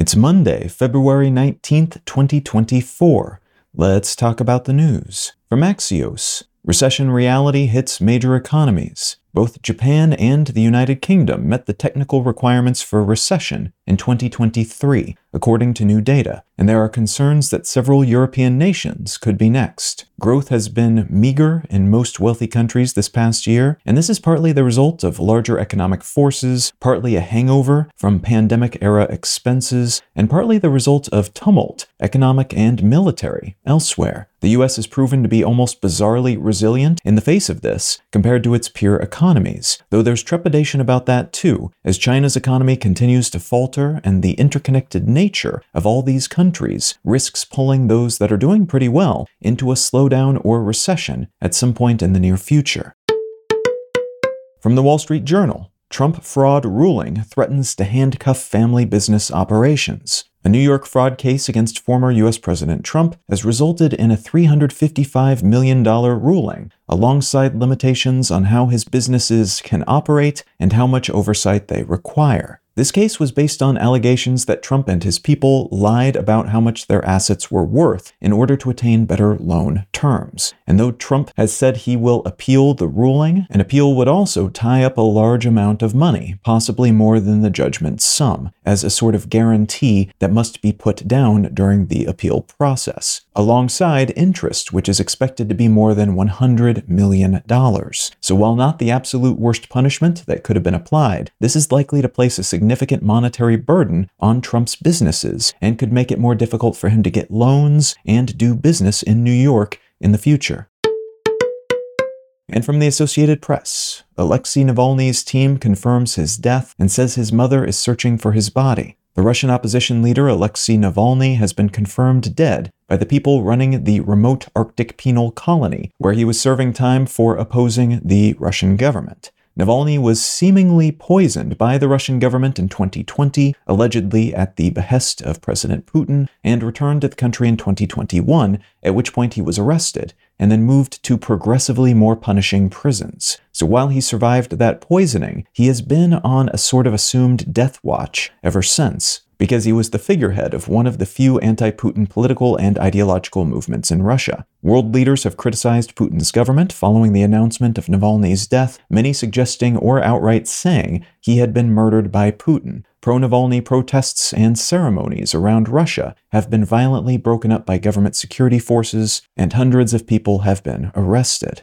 It's Monday, February 19th, 2024. Let's talk about the news. From Axios, recession reality hits major economies. Both Japan and the United Kingdom met the technical requirements for recession in 2023, according to new data, and there are concerns that several European nations could be next. Growth has been meager in most wealthy countries this past year, and this is partly the result of larger economic forces, partly a hangover from pandemic era expenses, and partly the result of tumult, economic and military, elsewhere. The US has proven to be almost bizarrely resilient in the face of this compared to its peer economies, though there's trepidation about that too, as China's economy continues to falter and the interconnected nature of all these countries risks pulling those that are doing pretty well into a slowdown or recession at some point in the near future. From the Wall Street Journal, Trump fraud ruling threatens to handcuff family business operations. A New York fraud case against former U.S. President Trump has resulted in a $355 million ruling, alongside limitations on how his businesses can operate and how much oversight they require. This case was based on allegations that Trump and his people lied about how much their assets were worth in order to attain better loan terms. And though Trump has said he will appeal the ruling, an appeal would also tie up a large amount of money, possibly more than the judgment sum, as a sort of guarantee that must be put down during the appeal process, alongside interest, which is expected to be more than $100 million. So while not the absolute worst punishment that could have been applied, this is likely to place a significant monetary burden on Trump's businesses and could make it more difficult for him to get loans and do business in New York in the future. And from the Associated Press, Alexei Navalny's team confirms his death and says his mother is searching for his body. The Russian opposition leader Alexei Navalny has been confirmed dead by the people running the remote Arctic penal colony, where he was serving time for opposing the Russian government. Navalny was seemingly poisoned by the Russian government in 2020, allegedly at the behest of President Putin, and returned to the country in 2021, at which point he was arrested and then moved to progressively more punishing prisons. So while he survived that poisoning, he has been on a sort of assumed death watch ever since because he was the figurehead of one of the few anti Putin political and ideological movements in Russia. World leaders have criticized Putin's government following the announcement of Navalny's death, many suggesting or outright saying he had been murdered by Putin. Pro Navalny protests and ceremonies around Russia have been violently broken up by government security forces, and hundreds of people have been arrested.